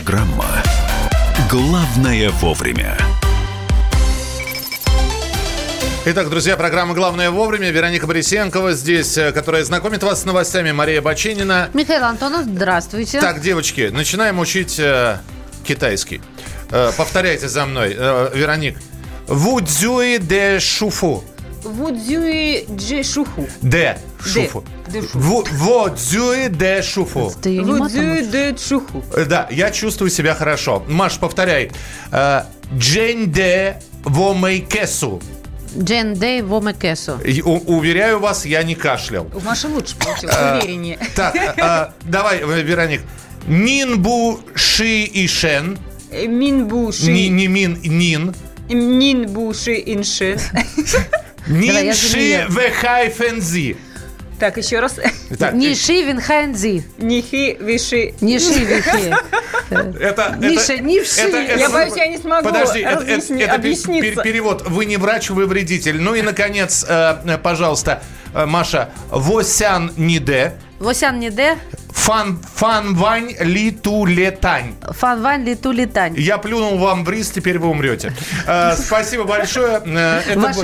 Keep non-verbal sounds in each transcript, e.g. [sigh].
Программа «Главное вовремя». Итак, друзья, программа «Главное вовремя». Вероника Борисенкова здесь, э, которая знакомит вас с новостями. Мария Баченина. Михаил Антонов, здравствуйте. Так, девочки, начинаем учить э, китайский. Э, повторяйте за мной. Э, Вероник. Вудзюи де шуфу. Вудзюи джи шуху. Де шуфу. Де шуфу. Ву- де шуфу. Ты ее не Вудзюи матом? де шуху. Э, Да, я чувствую себя хорошо. Маш, повторяй. Э, Джень де вомейкесу. Джен Дэй Вомекесу. И у- Уверяю вас, я не кашлял. У Маши лучше получилось, А, увереннее. Так, э, э, давай, э, Вероник. Нинбу ши и шен. Э, Минбу Ни- ши. Не мин, нин. Нинбу ши инши. [laughs] Нин я ши заменяю. вехай фензи. Так, еще раз. Ниши Винхайнзи. Нихи виши. Ниши Вихи. [laughs] это, Миша, это- это- это- Я боюсь, я не смогу Подожди, это- разъясни- это пер- перевод. Вы не врач, вы вредитель. Ну и, наконец, э, э, пожалуйста, э, Маша, восян ниде, Восян Ниде. Фан, фан вань ли ту летань. Фан Вань Литу Литань. Я плюнул вам в рис, теперь вы умрете. Э, Спасибо большое. Э, это мышь.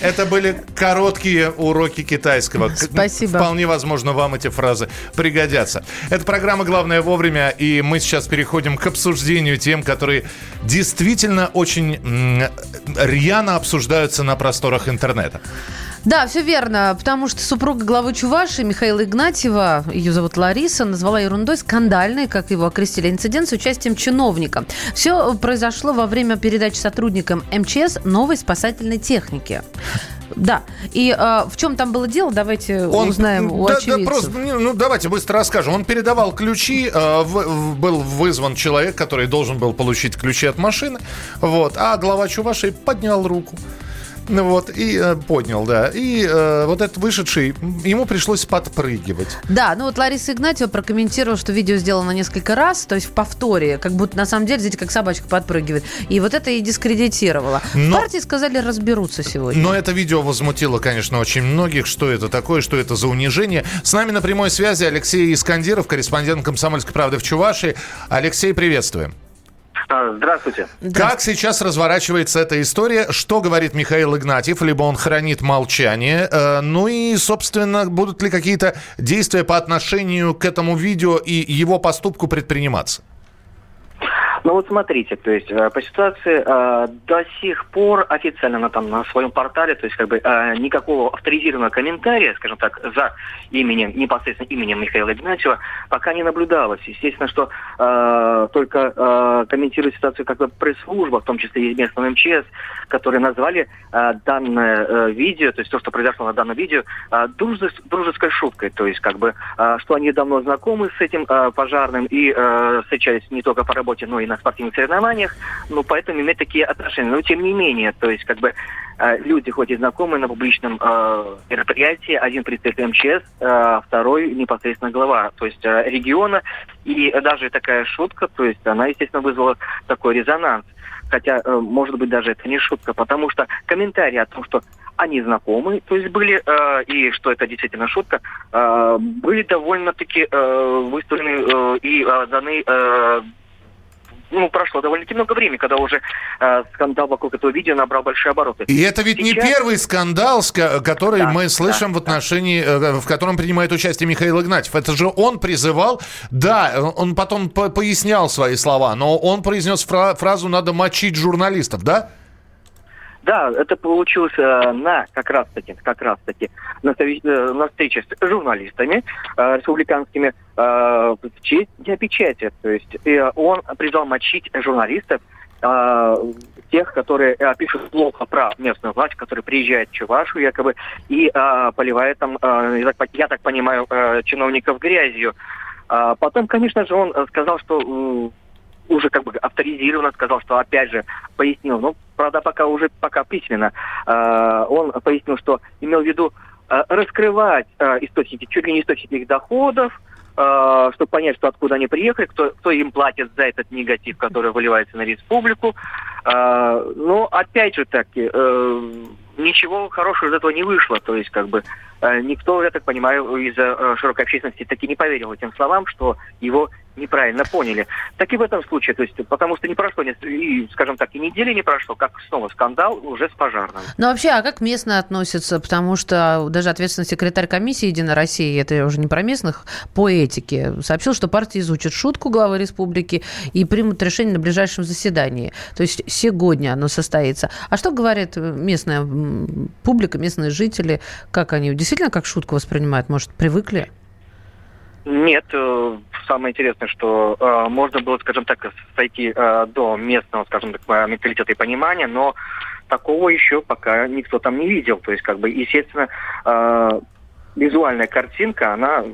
Это были короткие уроки китайского. Спасибо. Вполне возможно, вам эти фразы пригодятся. Это программа «Главное вовремя», и мы сейчас переходим к обсуждению тем, которые действительно очень рьяно обсуждаются на просторах интернета. Да, все верно, потому что супруга главы Чуваши Михаила Игнатьева, ее зовут Лариса, назвала ерундой скандальный, как его окрестили, инцидент с участием чиновника. Все произошло во время передачи сотрудникам МЧС новой спасательной техники. Да, и э, в чем там было дело, давайте узнаем у да, да, очевидцев. просто, ну, ну, давайте быстро расскажем. Он передавал ключи, э, в- в- был вызван человек, который должен был получить ключи от машины, вот, а глава Чувашии поднял руку. Ну вот, и э, поднял, да. И э, вот этот вышедший, ему пришлось подпрыгивать. Да, ну вот Лариса Игнатьева прокомментировала, что видео сделано несколько раз, то есть в повторе, как будто на самом деле, знаете, как собачка подпрыгивает. И вот это и дискредитировало. Но- В партии сказали, разберутся сегодня. Но это видео возмутило, конечно, очень многих. Что это такое, что это за унижение? С нами на прямой связи Алексей Искандиров, корреспондент «Комсомольской правды» в Чувашии. Алексей, приветствуем. А, Здравствуйте. Как сейчас разворачивается эта история? Что говорит Михаил Игнатьев? Либо он хранит молчание? Э, ну и, собственно, будут ли какие-то действия по отношению к этому видео и его поступку предприниматься? Ну вот смотрите, то есть э, по ситуации э, до сих пор официально на, там, на своем портале, то есть как бы э, никакого авторизированного комментария, скажем так, за именем, непосредственно именем Михаила Игнатьева, пока не наблюдалось. Естественно, что только э, комментирует ситуацию как бы пресс-служба, в том числе и местного МЧС, которые назвали данное видео, то есть то, что произошло на данном видео, дружес- дружеской шуткой, то есть как бы, что они давно знакомы с этим пожарным и встречались не только по работе, но и на спортивных соревнованиях, ну, поэтому имеют такие отношения. Но тем не менее, то есть как бы э, люди хоть и знакомы на публичном э, мероприятии, один представитель МЧС, э, второй непосредственно глава, то есть э, региона, и даже такая шутка, то есть она, естественно, вызвала такой резонанс. Хотя, э, может быть, даже это не шутка, потому что комментарии о том, что они знакомы, то есть были, э, и что это действительно шутка, э, были довольно-таки э, выставлены э, и э, даны э, ну, прошло довольно-таки много времени, когда уже э, скандал вокруг этого видео набрал большие обороты. И это ведь не Сейчас- первый скандал, который Да, мы слышим да, в отношении, э, в котором принимает участие Михаил Игнатьев. Это же он призывал, да, он потом по- пояснял свои слова, но он произнес фра- фразу «надо мочить журналистов», да? Да, это получилось э, на как раз таки, как раз таки на, э, на встрече с журналистами э, республиканскими э, в честь Дня печати. То есть э, он призвал мочить журналистов, э, тех, которые э, пишут плохо про местную власть, которые приезжают в Чувашу якобы и э, поливают там, э, я, так, я так понимаю, э, чиновников грязью. А потом, конечно же, он э, сказал, что м, уже как бы авторизированно сказал, что опять же пояснил, ну, правда, пока уже пока письменно, э, он пояснил, что имел в виду э, раскрывать э, источники, чуть ли не источники их доходов, э, чтобы понять, что откуда они приехали, кто, кто им платит за этот негатив, который выливается на республику. Э, но опять же таки, э, ничего хорошего из этого не вышло. То есть, как бы, никто, я так понимаю, из э, широкой общественности таки не поверил этим словам, что его неправильно поняли. Так и в этом случае, то есть, потому что не прошло, и, скажем так, и недели не прошло, как снова скандал уже с пожарным. Ну, вообще, а как местные относятся? Потому что даже ответственный секретарь комиссии «Единой России», это уже не про местных, по этике, сообщил, что партия изучит шутку главы республики и примут решение на ближайшем заседании. То есть сегодня оно состоится. А что говорит местная публика, местные жители? Как они действительно как шутку воспринимают? Может, привыкли? Нет, э, самое интересное, что э, можно было, скажем так, сойти э, до местного, скажем так, менталитета и понимания, но такого еще пока никто там не видел. То есть, как бы, естественно, э, визуальная картинка, она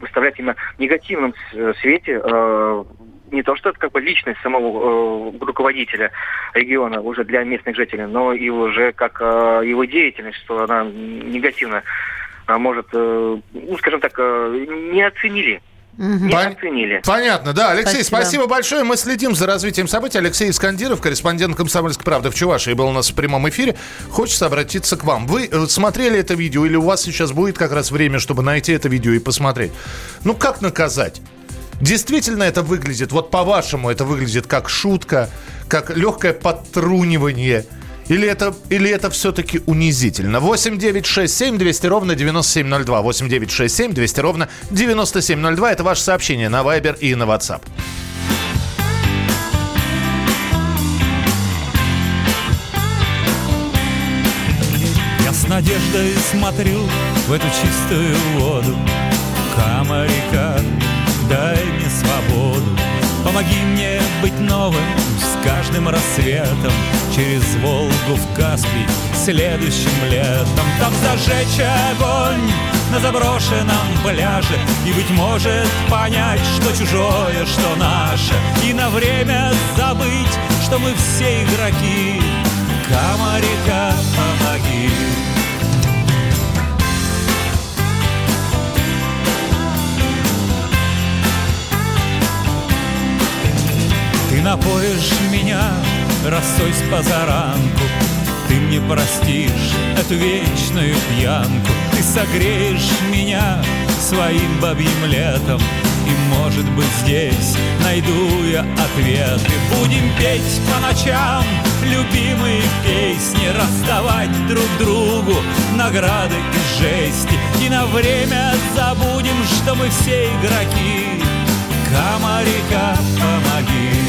выставляет именно в негативном свете э, не то, что это как бы личность самого э, руководителя региона уже для местных жителей, но и уже как э, его деятельность, что она негативно может, э, ну, скажем так, э, не оценили. Не Пон- оценили. Понятно, да. Алексей, Спасибо. спасибо. большое. Мы следим за развитием событий. Алексей Искандиров, корреспондент «Комсомольской правды» в Чувашии, был у нас в прямом эфире. Хочется обратиться к вам. Вы э, смотрели это видео или у вас сейчас будет как раз время, чтобы найти это видео и посмотреть? Ну, как наказать? Действительно это выглядит, вот по-вашему это выглядит как шутка, как легкое подтрунивание? Или это, или это все-таки унизительно? 8 9 6 7 200 ровно 9702. 8 9 6 7 200 ровно 9702. Это ваше сообщение на Viber и на WhatsApp. Я с надеждой смотрю в эту чистую воду Камарика, дай мне свободу Помоги мне быть новым с каждым рассветом Через Волгу в Каспий следующим летом. Там зажечь огонь на заброшенном пляже И, быть может, понять, что чужое, что наше. И на время забыть, что мы все игроки. Камарика, помоги Ты напоишь меня росой с позаранку. Ты мне простишь эту вечную пьянку. Ты согреешь меня своим бабьим летом. И, может быть, здесь найду я ответы Будем петь по ночам любимые песни Раздавать друг другу награды и жести. И на время забудем, что мы все игроки. Камарика, помоги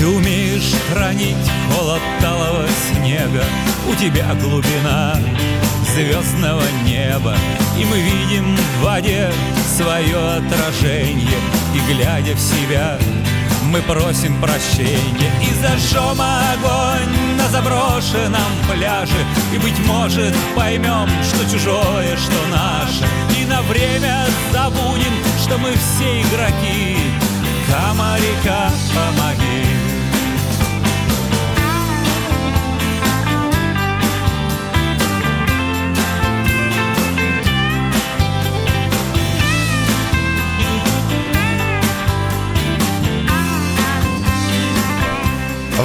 Ты умеешь хранить холод талого снега. У тебя глубина звездного неба И мы видим в воде свое отражение. И глядя в себя мы просим прощения И зажжем огонь на заброшенном пляже. И, быть может, поймем, что чужое, что наше. И на время забудем, что мы все игроки. Камарика, помоги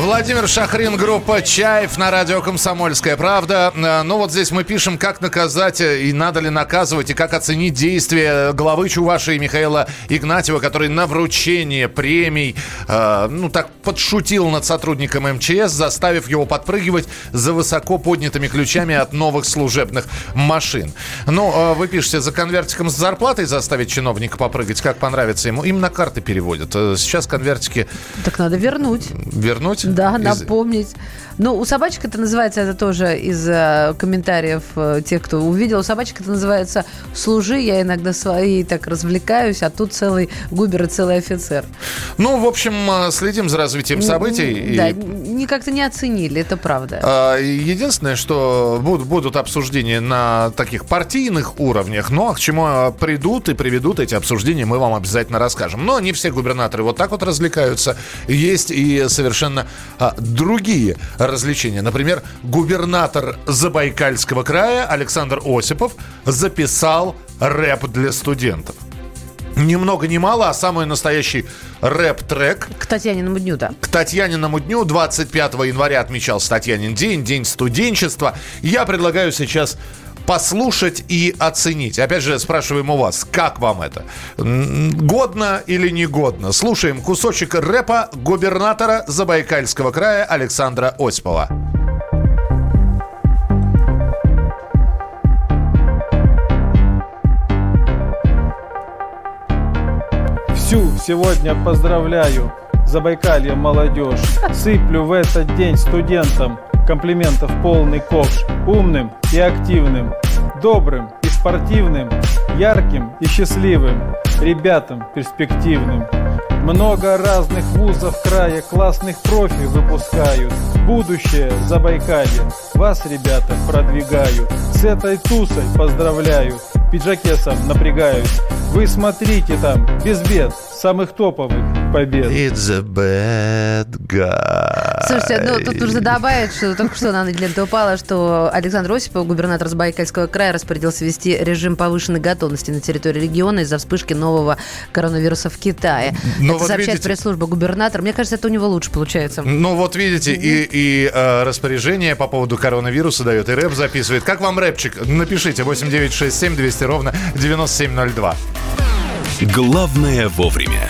Владимир Шахрин, группа «Чаев» на радио «Комсомольская правда». Э, Ну вот здесь мы пишем, как наказать э, и надо ли наказывать, и как оценить действия главы Чувашии Михаила Игнатьева, который на вручение премий, э, ну так, подшутил над сотрудником МЧС, заставив его подпрыгивать за высоко поднятыми ключами от новых служебных машин. Ну, э, вы пишете, за конвертиком с зарплатой заставить чиновника попрыгать, как понравится ему. Им на карты переводят. Э, Сейчас конвертики Так надо вернуть. вернуть. Да, Из- напомнить. Ну, у собачек это называется, это тоже из э, комментариев э, тех, кто увидел. У собачек это называется «служи». Я иногда свои так развлекаюсь, а тут целый губер и целый офицер. Ну, в общем, э, следим за развитием событий. и, Да, не как-то не оценили, это правда. э, Единственное, что будут, будут обсуждения на таких партийных уровнях, но к чему э, придут и приведут эти обсуждения, мы вам обязательно расскажем. Но не все губернаторы вот так вот развлекаются. Есть и совершенно а, другие развлечения. Например, губернатор Забайкальского края Александр Осипов записал рэп для студентов. Ни много ни мало, а самый настоящий рэп-трек К Татьяниному дню, да. к Татьяниному дню 25 января отмечался Татьянин день, день студенчества. Я предлагаю сейчас послушать и оценить. Опять же, спрашиваем у вас, как вам это? Годно или не годно? Слушаем кусочек рэпа губернатора Забайкальского края Александра Осипова. Всю сегодня поздравляю Забайкалье молодежь Сыплю в этот день студентам Комплиментов полный ковш Умным и активным Добрым и спортивным Ярким и счастливым Ребятам перспективным много разных вузов края классных профи выпускают. Будущее Забайкалье. Вас, ребята, продвигаю. С этой тусой поздравляю. Пиджаке сам напрягаюсь. Вы смотрите там, без бед, самых топовых побед. It's a bad guy. Слушайте, ну тут нужно добавить, что только что на ленту упало, что Александр Осипов, губернатор Забайкальского края, распорядился ввести режим повышенной готовности на территории региона из-за вспышки нового коронавируса в Китае. Ну, это вот сообщает видите. пресс-служба губернатора. Мне кажется, это у него лучше получается. Ну вот видите, и, и э, распоряжение по поводу коронавируса дает, и рэп записывает. Как вам рэпчик? Напишите 8967 200 ровно 9702. Главное вовремя.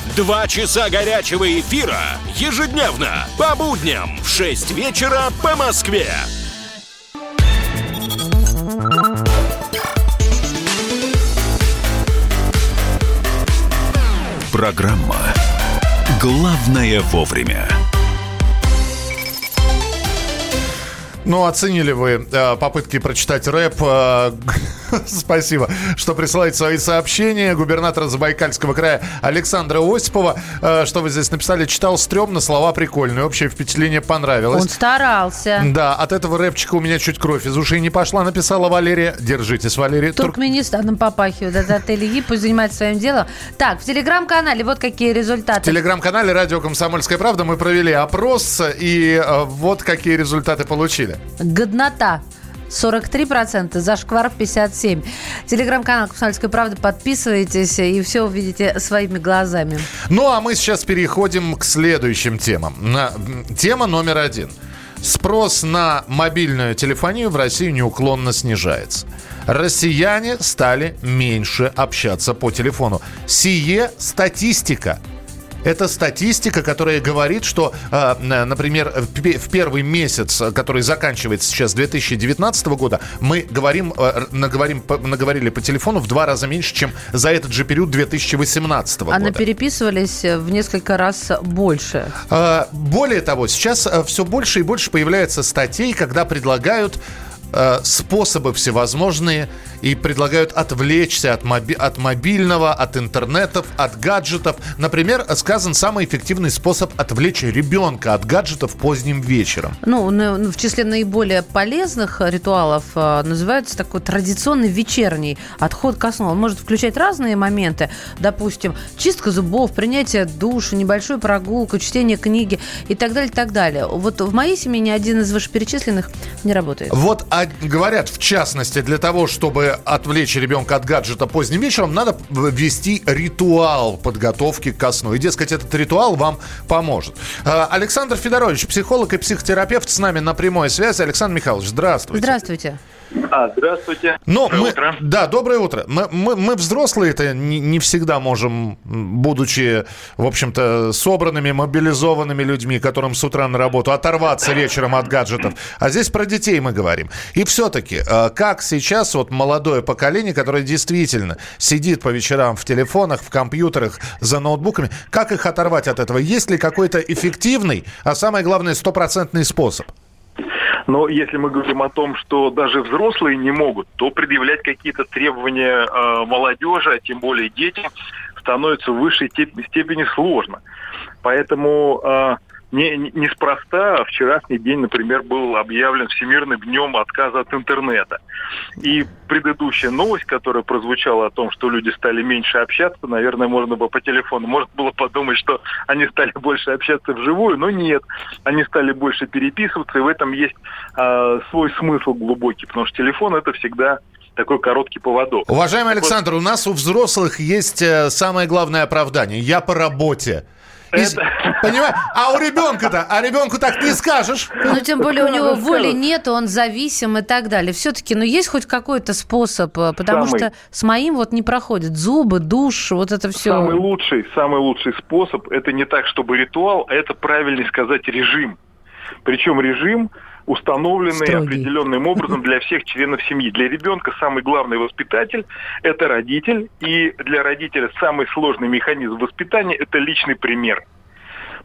Два часа горячего эфира ежедневно по будням в 6 вечера по Москве. Программа «Главное вовремя». Ну, оценили вы э, попытки прочитать рэп. Э, [laughs] спасибо, что присылаете свои сообщения. Губернатора Забайкальского края Александра Осипова. Э, что вы здесь написали? Читал стрёмно, слова прикольные. Общее впечатление понравилось. Он старался. Да, от этого рэпчика у меня чуть кровь из ушей не пошла, написала Валерия. Держитесь, Валерия. Тур- Туркменистаном попахивает. Отель Ильи, пусть занимается своим делом. Так, в телеграм-канале вот какие В результаты. телеграм-канале «Радио Комсомольская правда» мы провели опрос, и э, вот какие результаты получили. Годнота. 43%, зашквар 57%. Телеграм-канал «Комсомольская правда». Подписывайтесь и все увидите своими глазами. Ну, а мы сейчас переходим к следующим темам. Тема номер один. Спрос на мобильную телефонию в России неуклонно снижается. Россияне стали меньше общаться по телефону. Сие статистика. Это статистика, которая говорит, что, э, на- например, в пе- в первый месяц, э, который заканчивается сейчас 2019 года, мы говорим, э, р- наговорим, наговорили по телефону в два раза меньше, чем за этот же период 2018 А года. на переписывались в несколько раз больше. А, Более того, сейчас все больше и больше появляется статей, когда предлагают э, способы всевозможные и предлагают отвлечься от, моби- от мобильного, от интернетов, от гаджетов. Например, сказан самый эффективный способ отвлечь ребенка от гаджетов поздним вечером. Ну, на- в числе наиболее полезных ритуалов э, называется такой традиционный вечерний отход ко сну. Он может включать разные моменты. Допустим, чистка зубов, принятие душа, небольшую прогулку, чтение книги и так далее, так далее. Вот в моей семье ни один из вышеперечисленных не работает. Вот а, говорят, в частности, для того, чтобы отвлечь ребенка от гаджета поздним вечером, надо ввести ритуал подготовки ко сну. И, дескать, этот ритуал вам поможет. А, Александр Федорович, психолог и психотерапевт, с нами на прямой связи. Александр Михайлович, здравствуйте. Здравствуйте. А, здравствуйте. Но Доброе мы, утро. Да, доброе утро. Мы, мы, мы взрослые-то не, не всегда можем, будучи, в общем-то, собранными, мобилизованными людьми, которым с утра на работу, оторваться вечером от гаджетов. А здесь про детей мы говорим. И все-таки, э, как сейчас вот молодое поколение, которое действительно сидит по вечерам в телефонах, в компьютерах, за ноутбуками, как их оторвать от этого? Есть ли какой-то эффективный, а самое главное, стопроцентный способ? Но если мы говорим о том, что даже взрослые не могут, то предъявлять какие-то требования э, молодежи, а тем более детям, становится в высшей теп- степени сложно. Поэтому э, не, не- неспроста вчерашний день, например, был объявлен Всемирным днем отказа от интернета. И предыдущая новость, которая прозвучала о том, что люди стали меньше общаться, наверное, можно было по телефону, можно было подумать, что они стали больше общаться вживую, но нет. Они стали больше переписываться, и в этом есть э, свой смысл глубокий, потому что телефон это всегда такой короткий поводок. Уважаемый Александр, у нас у взрослых есть э, самое главное оправдание. Я по работе. С- [laughs] Понимаешь? А у ребенка-то, а ребенку так не скажешь. Ну, тем более у него воли нет, он зависим и так далее. Все-таки, ну, есть хоть какой-то способ, э, потому Самый. что с моим вот не проходит. Зубы, душ, вот это все. Самый лучший, самый лучший способ это не так, чтобы ритуал, а это правильно сказать режим. Причем режим установленный Строгий. определенным образом для всех членов семьи. Для ребенка самый главный воспитатель – это родитель, и для родителя самый сложный механизм воспитания – это личный пример.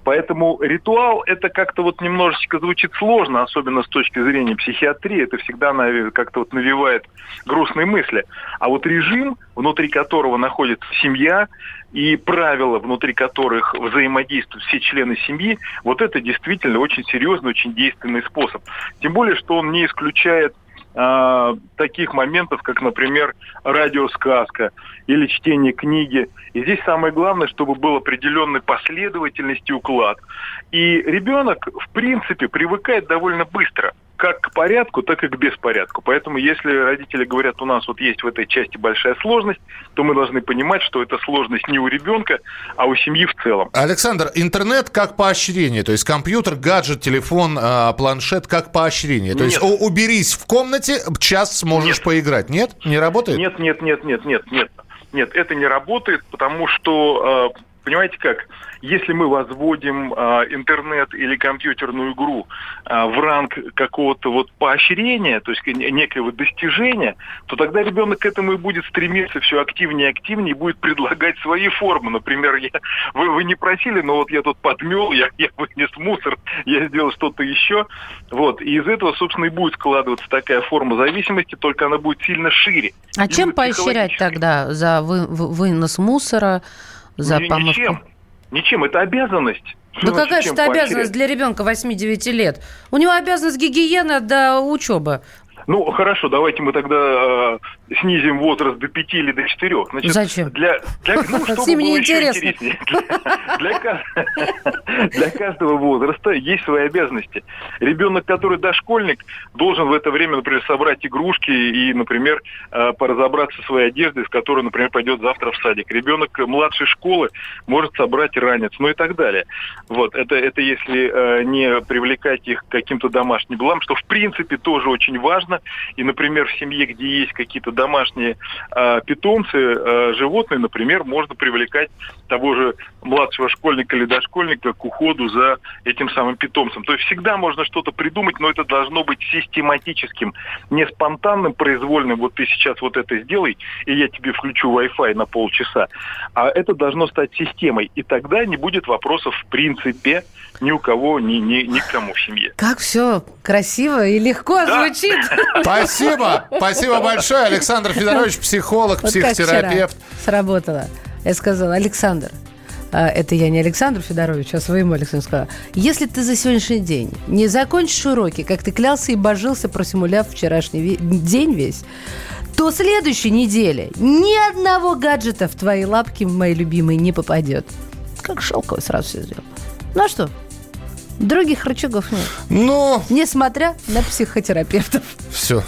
Поэтому ритуал это как-то вот немножечко звучит сложно, особенно с точки зрения психиатрии. Это всегда как-то вот навевает грустные мысли. А вот режим, внутри которого находится семья, и правила, внутри которых взаимодействуют все члены семьи, вот это действительно очень серьезный, очень действенный способ. Тем более, что он не исключает а, таких моментов, как, например, радиосказка или чтение книги. И здесь самое главное, чтобы был определенной последовательность и уклад. И ребенок, в принципе, привыкает довольно быстро как к порядку, так и к беспорядку. Поэтому если родители говорят, у нас вот есть в этой части большая сложность, то мы должны понимать, что эта сложность не у ребенка, а у семьи в целом. Александр, интернет как поощрение, то есть компьютер, гаджет, телефон, а, планшет как поощрение. То есть Нет. у- уберись в комнате, час сможешь Нет. поиграть. Нет? Не работает? Нет, нет, нет, нет, нет, нет. Нет, это не работает, потому что, э, понимаете как, если мы возводим э, интернет или компьютерную игру э, в ранг какого-то вот поощрения, то есть не- некого достижения, то тогда ребенок к этому и будет стремиться все активнее и активнее, и будет предлагать свои формы. Например, я, вы, вы не просили, но вот я тут подмел, я, я вынес мусор, я сделал что-то еще. Вот. И из этого, собственно, и будет складываться такая форма зависимости, только она будет сильно шире. А чем поощрять тогда за вы- вы- вынос мусора, за Ни- помывку? Ничем. Ничем. Это обязанность. Да значит, какая же это обязанность для ребенка 8-9 лет? У него обязанность гигиена до учебы. Ну, хорошо, давайте мы тогда э, снизим возраст до 5 или до 4. Значит, Зачем? Для, для, ну, [laughs] чтобы было еще неинтересно. интереснее. Для, для [laughs] для каждого возраста есть свои обязанности. Ребенок, который дошкольник, должен в это время, например, собрать игрушки и, например, э, поразобраться в своей одежде, с которой, например, пойдет завтра в садик. Ребенок младшей школы может собрать ранец, ну и так далее. Вот, это, это если э, не привлекать их к каким-то домашним делам, что в принципе тоже очень важно. И, например, в семье, где есть какие-то домашние э, питомцы, э, животные, например, можно привлекать того же младшего школьника или дошкольника к уходу за этим самым питомцем. То есть всегда можно что-то придумать, но это должно быть систематическим, не спонтанным, произвольным. Вот ты сейчас вот это сделай, и я тебе включу Wi-Fi на полчаса. А это должно стать системой. И тогда не будет вопросов в принципе ни у кого, ни, ни, ни к кому в семье. Как все красиво и легко звучит. [laughs] Спасибо. Спасибо большое. Александр Федорович, психолог, Вот психотерапевт. сработало. Я сказала, Александр, а, это я не Александру Федоровичу, а своему Александру сказала, если ты за сегодняшний день не закончишь уроки, как ты клялся и божился, просимуляв вчерашний день весь, то следующей неделе ни одного гаджета в твои лапки, мои любимые, не попадет. Как шелковый сразу все сделал. Ну а что? Других рычагов нет. Ну, Несмотря на психотерапевтов. все.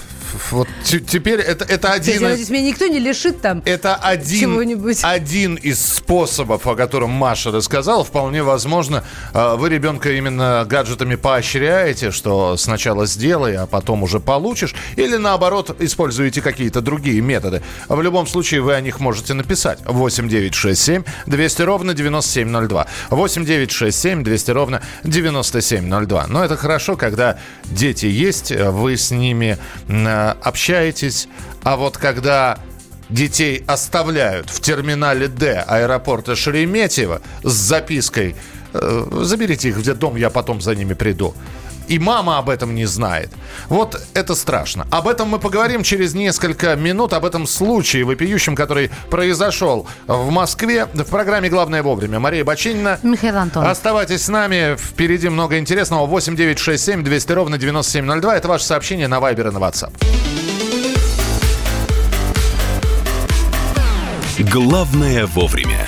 Вот те- теперь это, это один Я из... меня никто не лишит там Это один, один из способов, о котором Маша рассказала. Вполне возможно, э, вы ребенка именно гаджетами поощряете, что сначала сделай, а потом уже получишь. Или наоборот, используете какие-то другие методы. В любом случае, вы о них можете написать. 8 9 6 7 200 ровно 9702. 8 9 6 7 200 ровно 9702. Но это хорошо, когда дети есть, э, вы с ними э, общаетесь. А вот когда детей оставляют в терминале Д аэропорта Шереметьево с запиской э, «Заберите их в детдом, я потом за ними приду». И мама об этом не знает. Вот это страшно. Об этом мы поговорим через несколько минут, об этом случае вопиющем, который произошел в Москве в программе «Главное вовремя». Мария Бачинина. Михаил Антонов. Оставайтесь с нами. Впереди много интересного. 8 9 6 7 200 ровно 9702. Это ваше сообщение на Вайбер и на WhatsApp. Главное вовремя.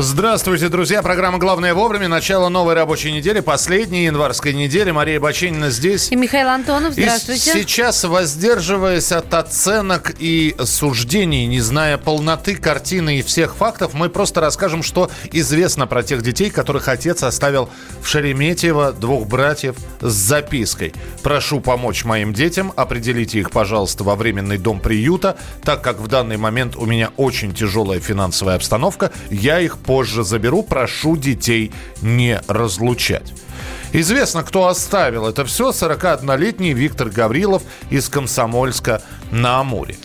Здравствуйте, друзья. Программа «Главное вовремя». Начало новой рабочей недели, последней январской недели. Мария Баченина здесь. И Михаил Антонов, здравствуйте. И сейчас, воздерживаясь от оценок и суждений, не зная полноты картины и всех фактов, мы просто расскажем, что известно про тех детей, которых отец оставил в Шереметьево двух братьев с запиской. «Прошу помочь моим детям, определите их, пожалуйста, во временный дом приюта, так как в данный момент у меня очень тяжелая финансовая обстановка, я их позже заберу, прошу детей не разлучать. Известно, кто оставил это все. 41-летний Виктор Гаврилов из Комсомольска на Амуре.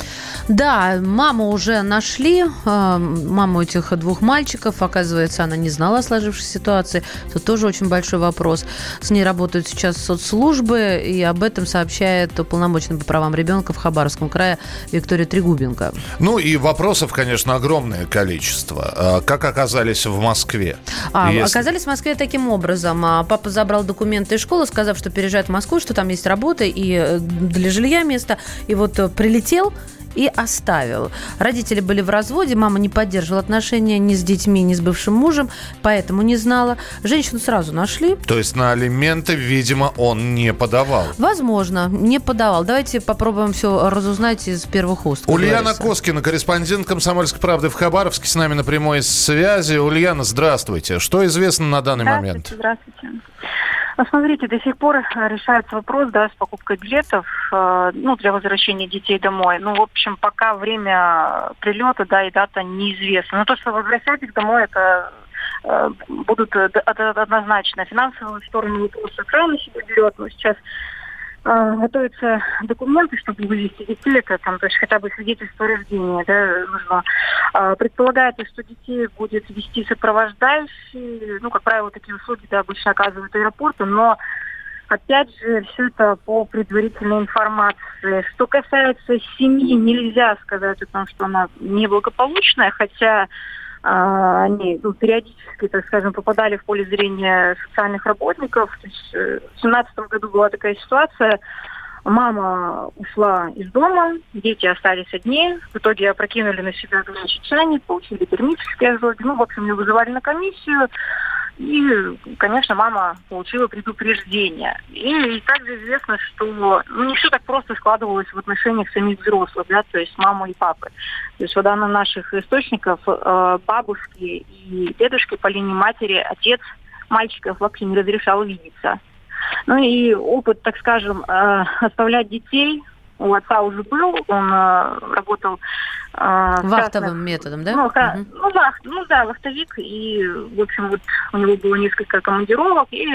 Да, маму уже нашли, э, маму этих двух мальчиков. Оказывается, она не знала о сложившейся ситуации. Тут тоже очень большой вопрос. С ней работают сейчас соцслужбы, и об этом сообщает уполномоченный по правам ребенка в Хабаровском крае Виктория Трегубенко. Ну и вопросов, конечно, огромное количество. А Как оказались в Москве? А, Если- Оказались в Москве таким образом. А, Папа забрал документы из школы, сказав, что переезжает в Москву, что там есть работа и э, для жилья место. И вот э, прилетел и оставил. Родители были в разводе, мама не поддерживала отношения ни с детьми, ни с бывшим мужем, поэтому не знала. Женщину сразу нашли. То есть на алименты, видимо, он не подавал. Возможно, не подавал. Давайте попробуем все разузнать из первых уст. Ульяна говорится. Коскина, корреспондент «Комсомольской правды» в Хабаровске, с нами на прямой связи. Ульяна, здравствуйте. Что известно на данный момент? Здравствуйте. Ну, смотрите, до сих пор э, решается вопрос, да, с покупкой билетов, э, ну, для возвращения детей домой. Ну, в общем, пока время прилета, да, и дата неизвестна. Но то, что возвращать их домой, это э, будут э, однозначно. Финансовую сторону вопроса край на себя берет, но сейчас э, готовятся документы, чтобы вывести детей, это там, то есть хотя бы свидетельство о рождении, да, нужно. А, Предполагается, что детей будет вести сопровождающий, ну, как правило, такие услуги, да, обычно оказывают аэропорты, но Опять же, все это по предварительной информации. Что касается семьи, нельзя сказать о том, что она неблагополучная, хотя а, они ну, периодически, так скажем, попадали в поле зрения социальных работников. То есть, э, в 2017 году была такая ситуация. Мама ушла из дома, дети остались одни. В итоге опрокинули на себя горячий чайник, получили термические ожоги. Ну, в общем, ее вызывали на комиссию. И, конечно, мама получила предупреждение. И, также известно, что ну, не все так просто складывалось в отношениях самих взрослых, да, то есть мамы и папы. То есть, по данным наших источников, э, бабушки и дедушки по линии матери, отец мальчиков вообще не разрешал видеться. Ну и опыт, так скажем, э, оставлять детей у отца уже был. Он э, работал э, Вахтовым частных- методом, да? ну, ха- Мгм. ну, вах- ну да, вахтовик. И, в общем, вот у него было несколько командировок, и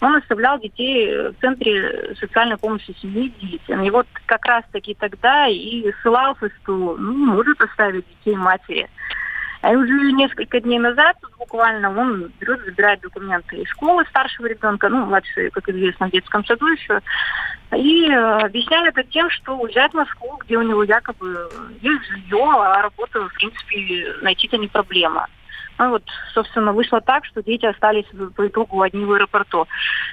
он оставлял детей в центре социальной помощи семьи и детям. И вот как раз-таки тогда и ссылался, что ну, может оставить детей матери. А уже несколько дней назад, буквально, он берет, забирает документы из школы старшего ребенка, ну, младший, как известно, в детском саду еще, и э, объясняет это тем, что уезжает в Москву, где у него якобы есть жилье, а работу, в принципе, найти-то не проблема. Ну вот, собственно, вышло так, что дети остались по итогу одни в аэропорту.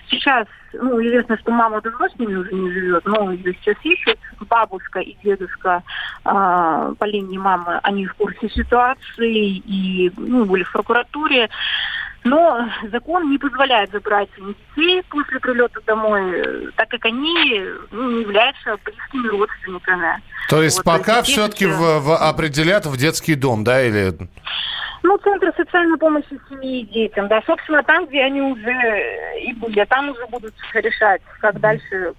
Сейчас, ну, известно, что мама давно с ними уже не живет, но ее сейчас ищут. Бабушка и дедушка а, по линии мамы, они в курсе ситуации и ну, были в прокуратуре. Но закон не позволяет забрать детей после прилета домой, э, так как они ну, не являются близкими родственниками. То есть Вот, пока все-таки в, в- определят в детский дом, да, или... Ну, центры социальной помощи семье и детям, да, собственно, там, где они уже и были, там уже будут решать, как дальше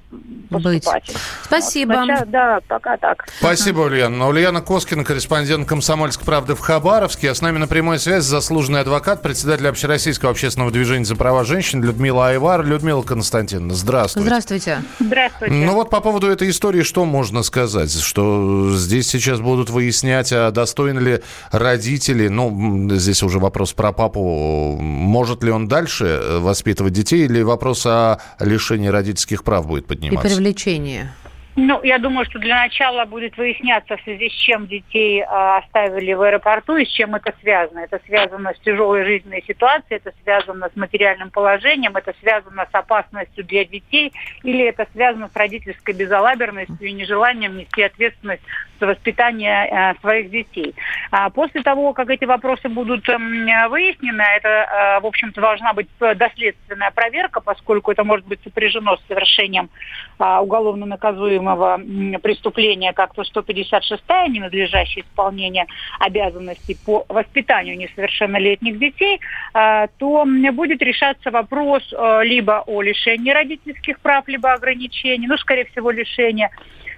поступать. Быть. Спасибо. Вот, сначала- да, пока так. Спасибо, Ульяна. Ульяна Коскина, корреспондент «Комсомольской правды» в Хабаровске. А с нами на прямой связи заслуженный адвокат, председатель Общероссийского общественного движения за права женщин Людмила Айвар. Людмила Константиновна, здравствуйте. Здравствуйте. Здравствуйте. Ну вот по поводу этой истории что можно сказать? Что здесь сейчас будут выяснять, а достойны ли родители, ну, здесь уже вопрос про папу, может ли он дальше э, воспитывать детей, или вопрос о лишении родительских прав будет И подниматься? привлечение. Ну, я думаю, что для начала будет выясняться, в связи с чем детей э, оставили в аэропорту и с чем это связано. Это связано с тяжелой жизненной ситуацией, это связано с материальным положением, это связано с опасностью для детей, или это связано с родительской безалаберностью и нежеланием нести ответственность за воспитание э, своих детей. А после того, как эти вопросы будут эм, выяснены, это, э, в общем-то, должна быть э, доследственная проверка, поскольку это может быть сопряжено с совершением а, уголовно наказуемого м, преступления, как то 156-я, ненадлежащее исполнение обязанностей по воспитанию несовершеннолетних детей, а, то будет решаться вопрос э, либо о лишении родительских прав, либо ограничений, ну, скорее всего, лишения,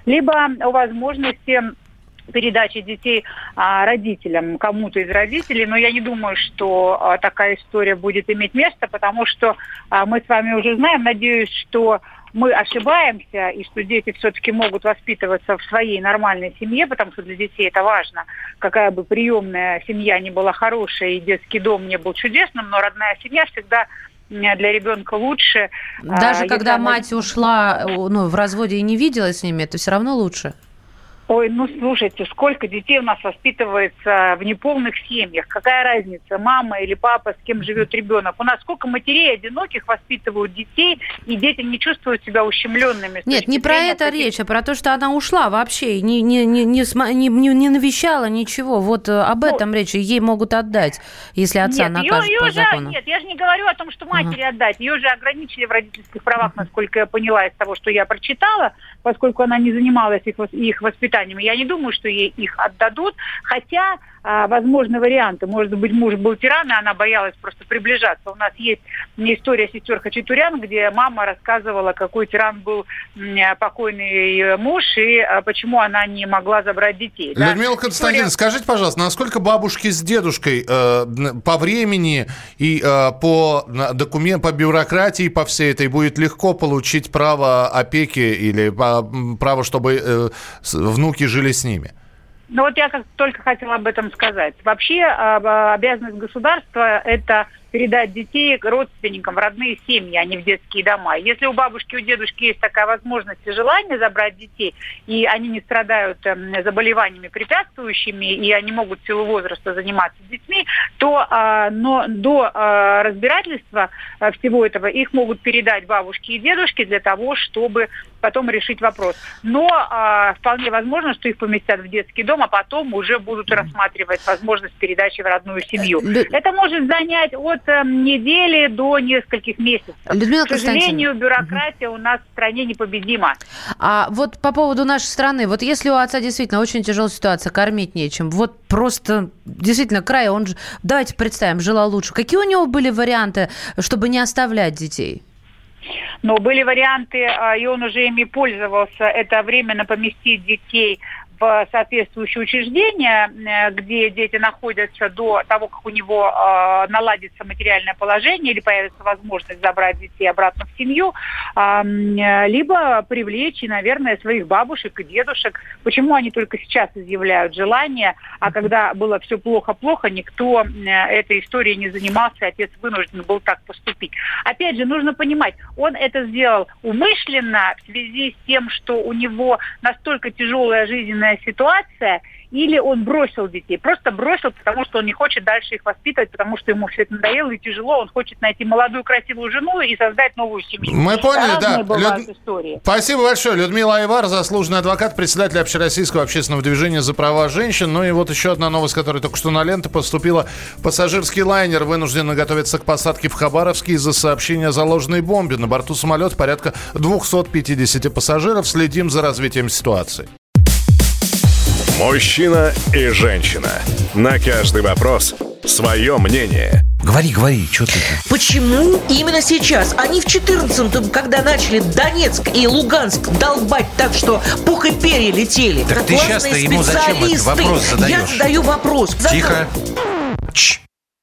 либо о возможности передачи детей а, родителям, кому-то из родителей, но я не думаю, что а, такая история будет иметь место, потому что а, мы с вами уже знаем, надеюсь, что мы ошибаемся, и что дети все-таки могут воспитываться в своей нормальной семье, потому что для детей это важно. Какая бы приемная семья ни была хорошая, и детский дом не был чудесным, но родная семья всегда для ребенка лучше. а, Даже если когда мать ушла ну, в разводе и не виделась с ними, это все равно лучше. Ой, ну слушайте, сколько детей у нас воспитывается в неполных семьях? Какая разница, мама или папа, с кем живет ребенок? У нас сколько матерей одиноких воспитывают детей, и дети не чувствуют себя ущемленными. Нет, не про это каких- речь, а про то, что она ушла вообще, не, не, не, не, не, не- навещала ничего. Вот э, об этом речь, ей могут отдать, если отца Ну, нет, накажут её- по её же- закону. нет, я же не говорю о том, что матери отдать. Ее же ограничили в родительских правах, насколько я поняла из того, что я прочитала, поскольку она не занималась их, их воспитанием. Я не думаю, что ей их отдадут, хотя а, возможны варианты. Может быть, муж был тиран, и она боялась просто приближаться. У нас есть история сестер Хачатурян, где мама рассказывала, какой тиран был покойный муж, и а, почему она не могла забрать детей. да. Людмила Константиновна, скажите, пожалуйста, насколько бабушки с дедушкой э, по времени и э, по документ, по бюрократии, по всей этой будет легко получить право опеки или а, право, чтобы э, внуки жили с ними? Ну вот я как только хотела об этом сказать. Вообще а, а, обязанность государства – это передать детей родственникам в родные семьи, а не в детские дома. Если у бабушки, у дедушки есть такая возможность и желание забрать детей, и они не страдают эм, заболеваниями препятствующими, и они могут в силу возраста заниматься с детьми, то а, но до а, разбирательства а, всего этого их могут передать бабушке и дедушке для того, чтобы потом решить вопрос. Но а, вполне возможно, что их поместят в детский дом, а потом уже будут рассматривать возможность передачи в родную семью. Это может занять от недели до нескольких месяцев. Людмила К сожалению, бюрократия у нас в стране непобедима. А вот по поводу нашей страны, вот если у отца действительно очень тяжелая ситуация, кормить нечем, вот просто действительно край, он же, давайте представим, жила лучше. Какие у него были варианты, чтобы не оставлять детей? Но были варианты, а, и он уже ими пользовался, это временно поместить детей в соответствующие учреждения, э, где дети находятся до того, как у него э, наладится материальное положение или появится возможность забрать детей обратно в семью, э, либо привлечь, наверное, своих бабушек и дедушек. Почему они только сейчас изъявляют желание, а когда было все плохо-плохо, никто этой историей не занимался, и отец вынужден был так поступить. Опять же, нужно понимать, он это сделал умышленно в связи с тем, что у него настолько тяжелая жизненная ситуация, или он бросил детей. Просто бросил, потому что он не хочет дальше их воспитывать, потому что ему все это надоело и тяжело. Он хочет найти молодую красивую жену и создать новую семью. Мы поняли, Разные да. Люд- истории. Спасибо большое. Людмила Айвар, заслуженный адвокат, председатель Общероссийского общественного движения за права женщин. Ну и вот еще одна новость, которая только что на ленту поступила. Пассажирский лайнер вынужден готовиться к посадке в Хабаровске из-за сообщения о заложенной бомбе. На борту самолета порядка 250 пассажиров. Следим за развитием ситуации. Мужчина и женщина. На каждый вопрос Свое мнение. Говори, говори, что ты... Почему именно сейчас? Они в 14-м, когда начали Донецк и Луганск долбать так, что пух и перья летели. Так ты классные сейчас-то ему зачем этот вопрос задаешь? Я задаю вопрос. Тихо.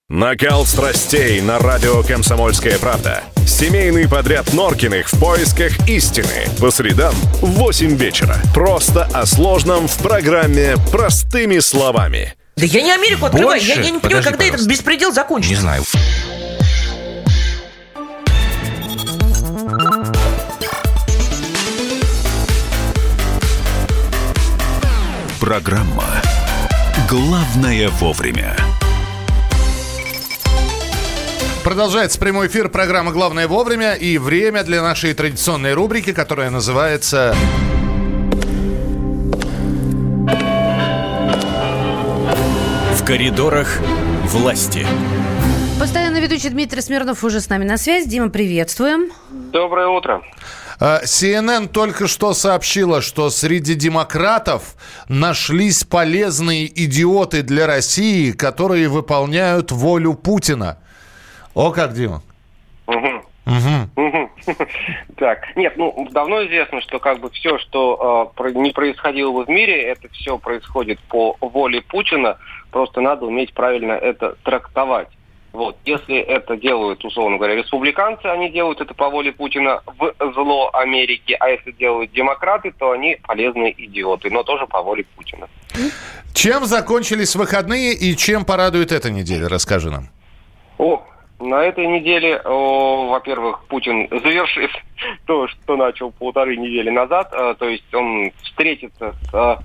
Накал страстей на радио «Комсомольская правда». Семейный подряд Норкиных в поисках истины. По средам в 8 вечера. Просто о сложном в программе «Простыми словами». Да я не Америку открываю. Больше? Я, я не понимаю, Подожди, когда этот пожалуйста. беспредел закончится. Не знаю. Программа «Главное вовремя». Продолжается прямой эфир программы «Главное вовремя» и время для нашей традиционной рубрики, которая называется В коридорах власти. Постоянно ведущий Дмитрий Смирнов уже с нами на связи. Дима, приветствуем. Доброе утро. Э, CNN только что сообщила, что среди демократов нашлись полезные идиоты для России, которые выполняют волю Путина. О как, Дима. Мгм. Мгм. [laughs] Так, нет, ну давно известно, что как бы все, что э, не происходило бы в мире, это все происходит по воле Путина. Просто надо уметь правильно это трактовать. Вот, если это делают, условно говоря, республиканцы, они делают это по воле Путина в зло Америки, а если делают демократы, то они полезные идиоты, но тоже по воле Путина. Чем закончились выходные и чем порадует эта неделя? Расскажи нам. О, на этой неделе, во-первых, Путин завершит [laughs] то, что начал полторы недели назад, э, то есть он встретится с э,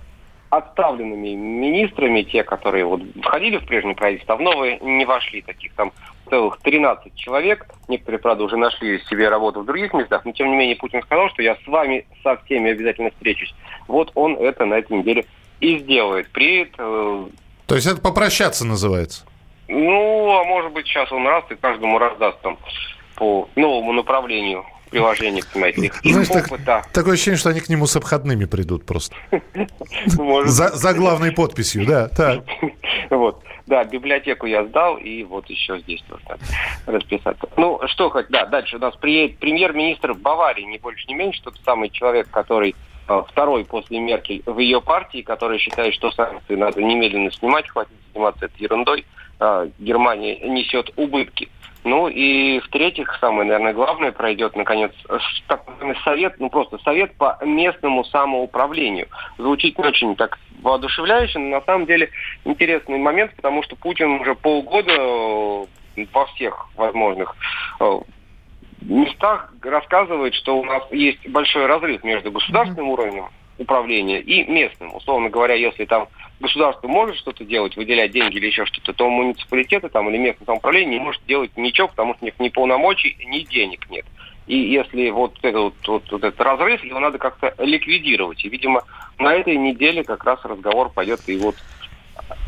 отставленными министрами, те, которые вот входили в прежнее правительство, в новые не вошли, таких там целых 13 человек. Некоторые, правда, уже нашли себе работу в других местах, но тем не менее Путин сказал, что я с вами со всеми обязательно встречусь. Вот он это на этой неделе и сделает. Приедет э, То есть это попрощаться называется? Ну, а может быть, сейчас он раз и каждому раздаст там по новому направлению приложения, понимаете, их, их Знаешь, так- опыта. Такое ощущение, что они к нему с обходными придут просто. [laughs] Ну, За, за главной подписью, да. Так. [laughs] Вот. Да, библиотеку я сдал, и вот еще здесь нужно расписаться. Ну, что хоть, да, дальше у нас приедет премьер-министр Баварии, не больше, не меньше, тот самый человек, который э, второй после Меркель в ее партии, который считает, что санкции надо немедленно снимать, хватит заниматься этой ерундой. А, Германия несет убытки. Ну и в-третьих, самое, наверное, главное, пройдет, наконец, так называемый совет, ну просто совет по местному самоуправлению. Звучит не очень так воодушевляюще, но на самом деле интересный момент, потому что Путин уже полгода э, во всех возможных э, местах рассказывает, что у нас есть большой разрыв между государственным уровнем управления и местным. Условно говоря, если там государство может что-то делать, выделять деньги или еще что-то, то муниципалитеты там или местное самоуправление не может делать ничего, потому что у них ни полномочий, ни денег нет. И если вот, это вот, вот- этот разрыв, его надо как-то ликвидировать. И, видимо, на этой неделе как раз разговор пойдет и вот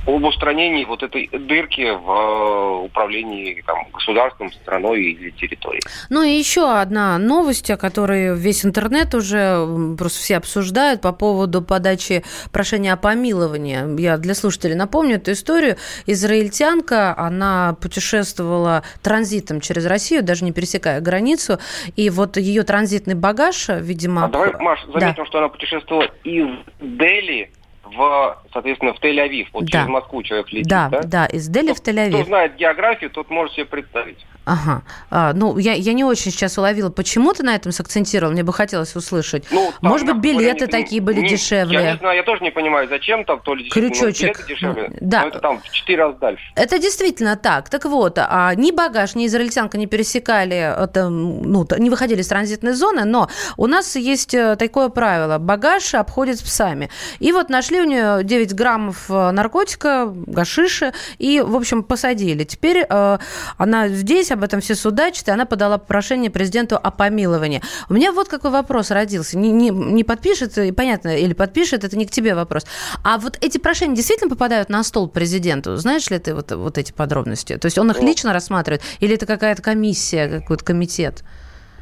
об устранении вот этой дырки в э, управлении там, государством, страной или территорией. Ну и еще одна новость, о которой весь интернет уже просто все обсуждают по поводу подачи прошения о помиловании. Я для слушателей напомню эту историю. Израильтянка, она путешествовала транзитом через Россию, даже не пересекая границу, и вот ее транзитный багаж, видимо... А давай, Маш, Да. заметим, что она путешествовала из Дели в, соответственно, в Тель-Авив. Вот Да. через Москву человек летит, Да, да? да, из Дели в Кто Тель-Авив. знает географию, тот может себе представить. Ага. А, ну, я, я не очень сейчас уловила, почему ты на этом сакцентировал, мне бы хотелось услышать. Ну, там, Может быть, билеты не- такие были не- дешевле. Я не знаю, я тоже не понимаю, зачем там то ли Крючочек. билеты дешевле, Да. но это там в четыре раза дальше. Это действительно так. Так вот, а ни багаж, ни израильтянка не пересекали, это, ну, не выходили из транзитной зоны, но у нас есть э, такое правило. Багаж обходит с псами. И вот нашли у нее 9 граммов э, наркотика, гашиши, и, в общем, посадили. Теперь э, она здесь, об этом все судачат, и она подала прошение президенту о помиловании. У меня вот какой вопрос родился. Не, не, не подпишет, и понятно, или подпишет, это не к тебе вопрос. А вот эти прошения действительно попадают на стол президенту? Знаешь ли ты вот, вот эти подробности? То есть он их Ну. лично рассматривает? Или это какая-то комиссия, какой-то комитет?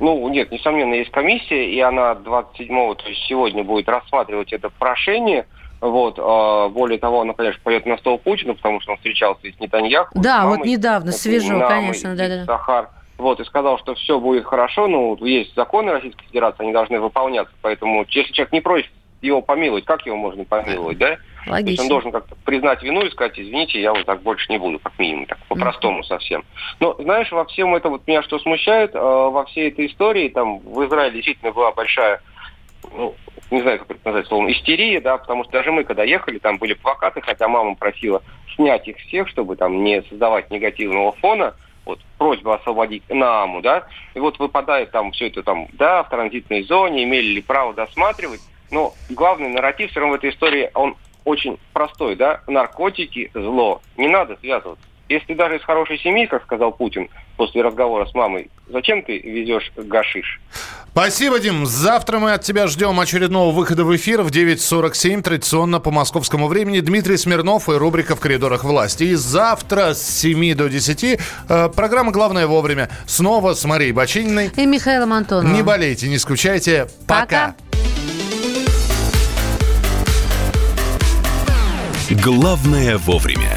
Ну, нет, несомненно, есть комиссия, и она 27-го, то есть сегодня, будет рассматривать это прошение. Вот, а, более того, она, конечно, поет на стол Путина, потому что он встречался и с Нетаньяху. Да, с вот мамой, недавно, с свежо, мамой, конечно, и да-да-да. Сахар. Вот, и сказал, что все будет хорошо, ну, есть законы Российской Федерации, они должны выполняться, поэтому если человек не просит его помиловать, как его можно помиловать, да? То есть Логично. он должен как-то признать вину и сказать, извините, я вот так больше не буду, как минимум, так по-простому совсем. Но, знаешь, во всем этом, вот меня что смущает, э, во всей этой истории, там, в Израиле действительно была большая ну, не знаю, как это назвать словом, истерия, да, потому что даже мы, когда ехали, там были плакаты, хотя мама просила снять их всех, чтобы там не создавать негативного фона, вот, просьба освободить Нааму, да, и вот выпадает там все это там, да, в транзитной зоне, имели ли право досматривать, но главный нарратив все равно в этой истории, он очень простой, да, наркотики, зло, не надо связываться. Если даже из хорошей семьи, как сказал Путин после разговора с мамой, зачем ты везешь гашиш? Спасибо, Дим. Завтра мы от тебя ждем очередного выхода в эфир в 9.47, традиционно по московскому времени. Дмитрий Смирнов и рубрика «В коридорах власти». И завтра с 7 до 10 э, программа «Главное вовремя» снова с Марией Бочининой. И Михаилом Антоновым. Не болейте, не скучайте. Пока. Главное вовремя.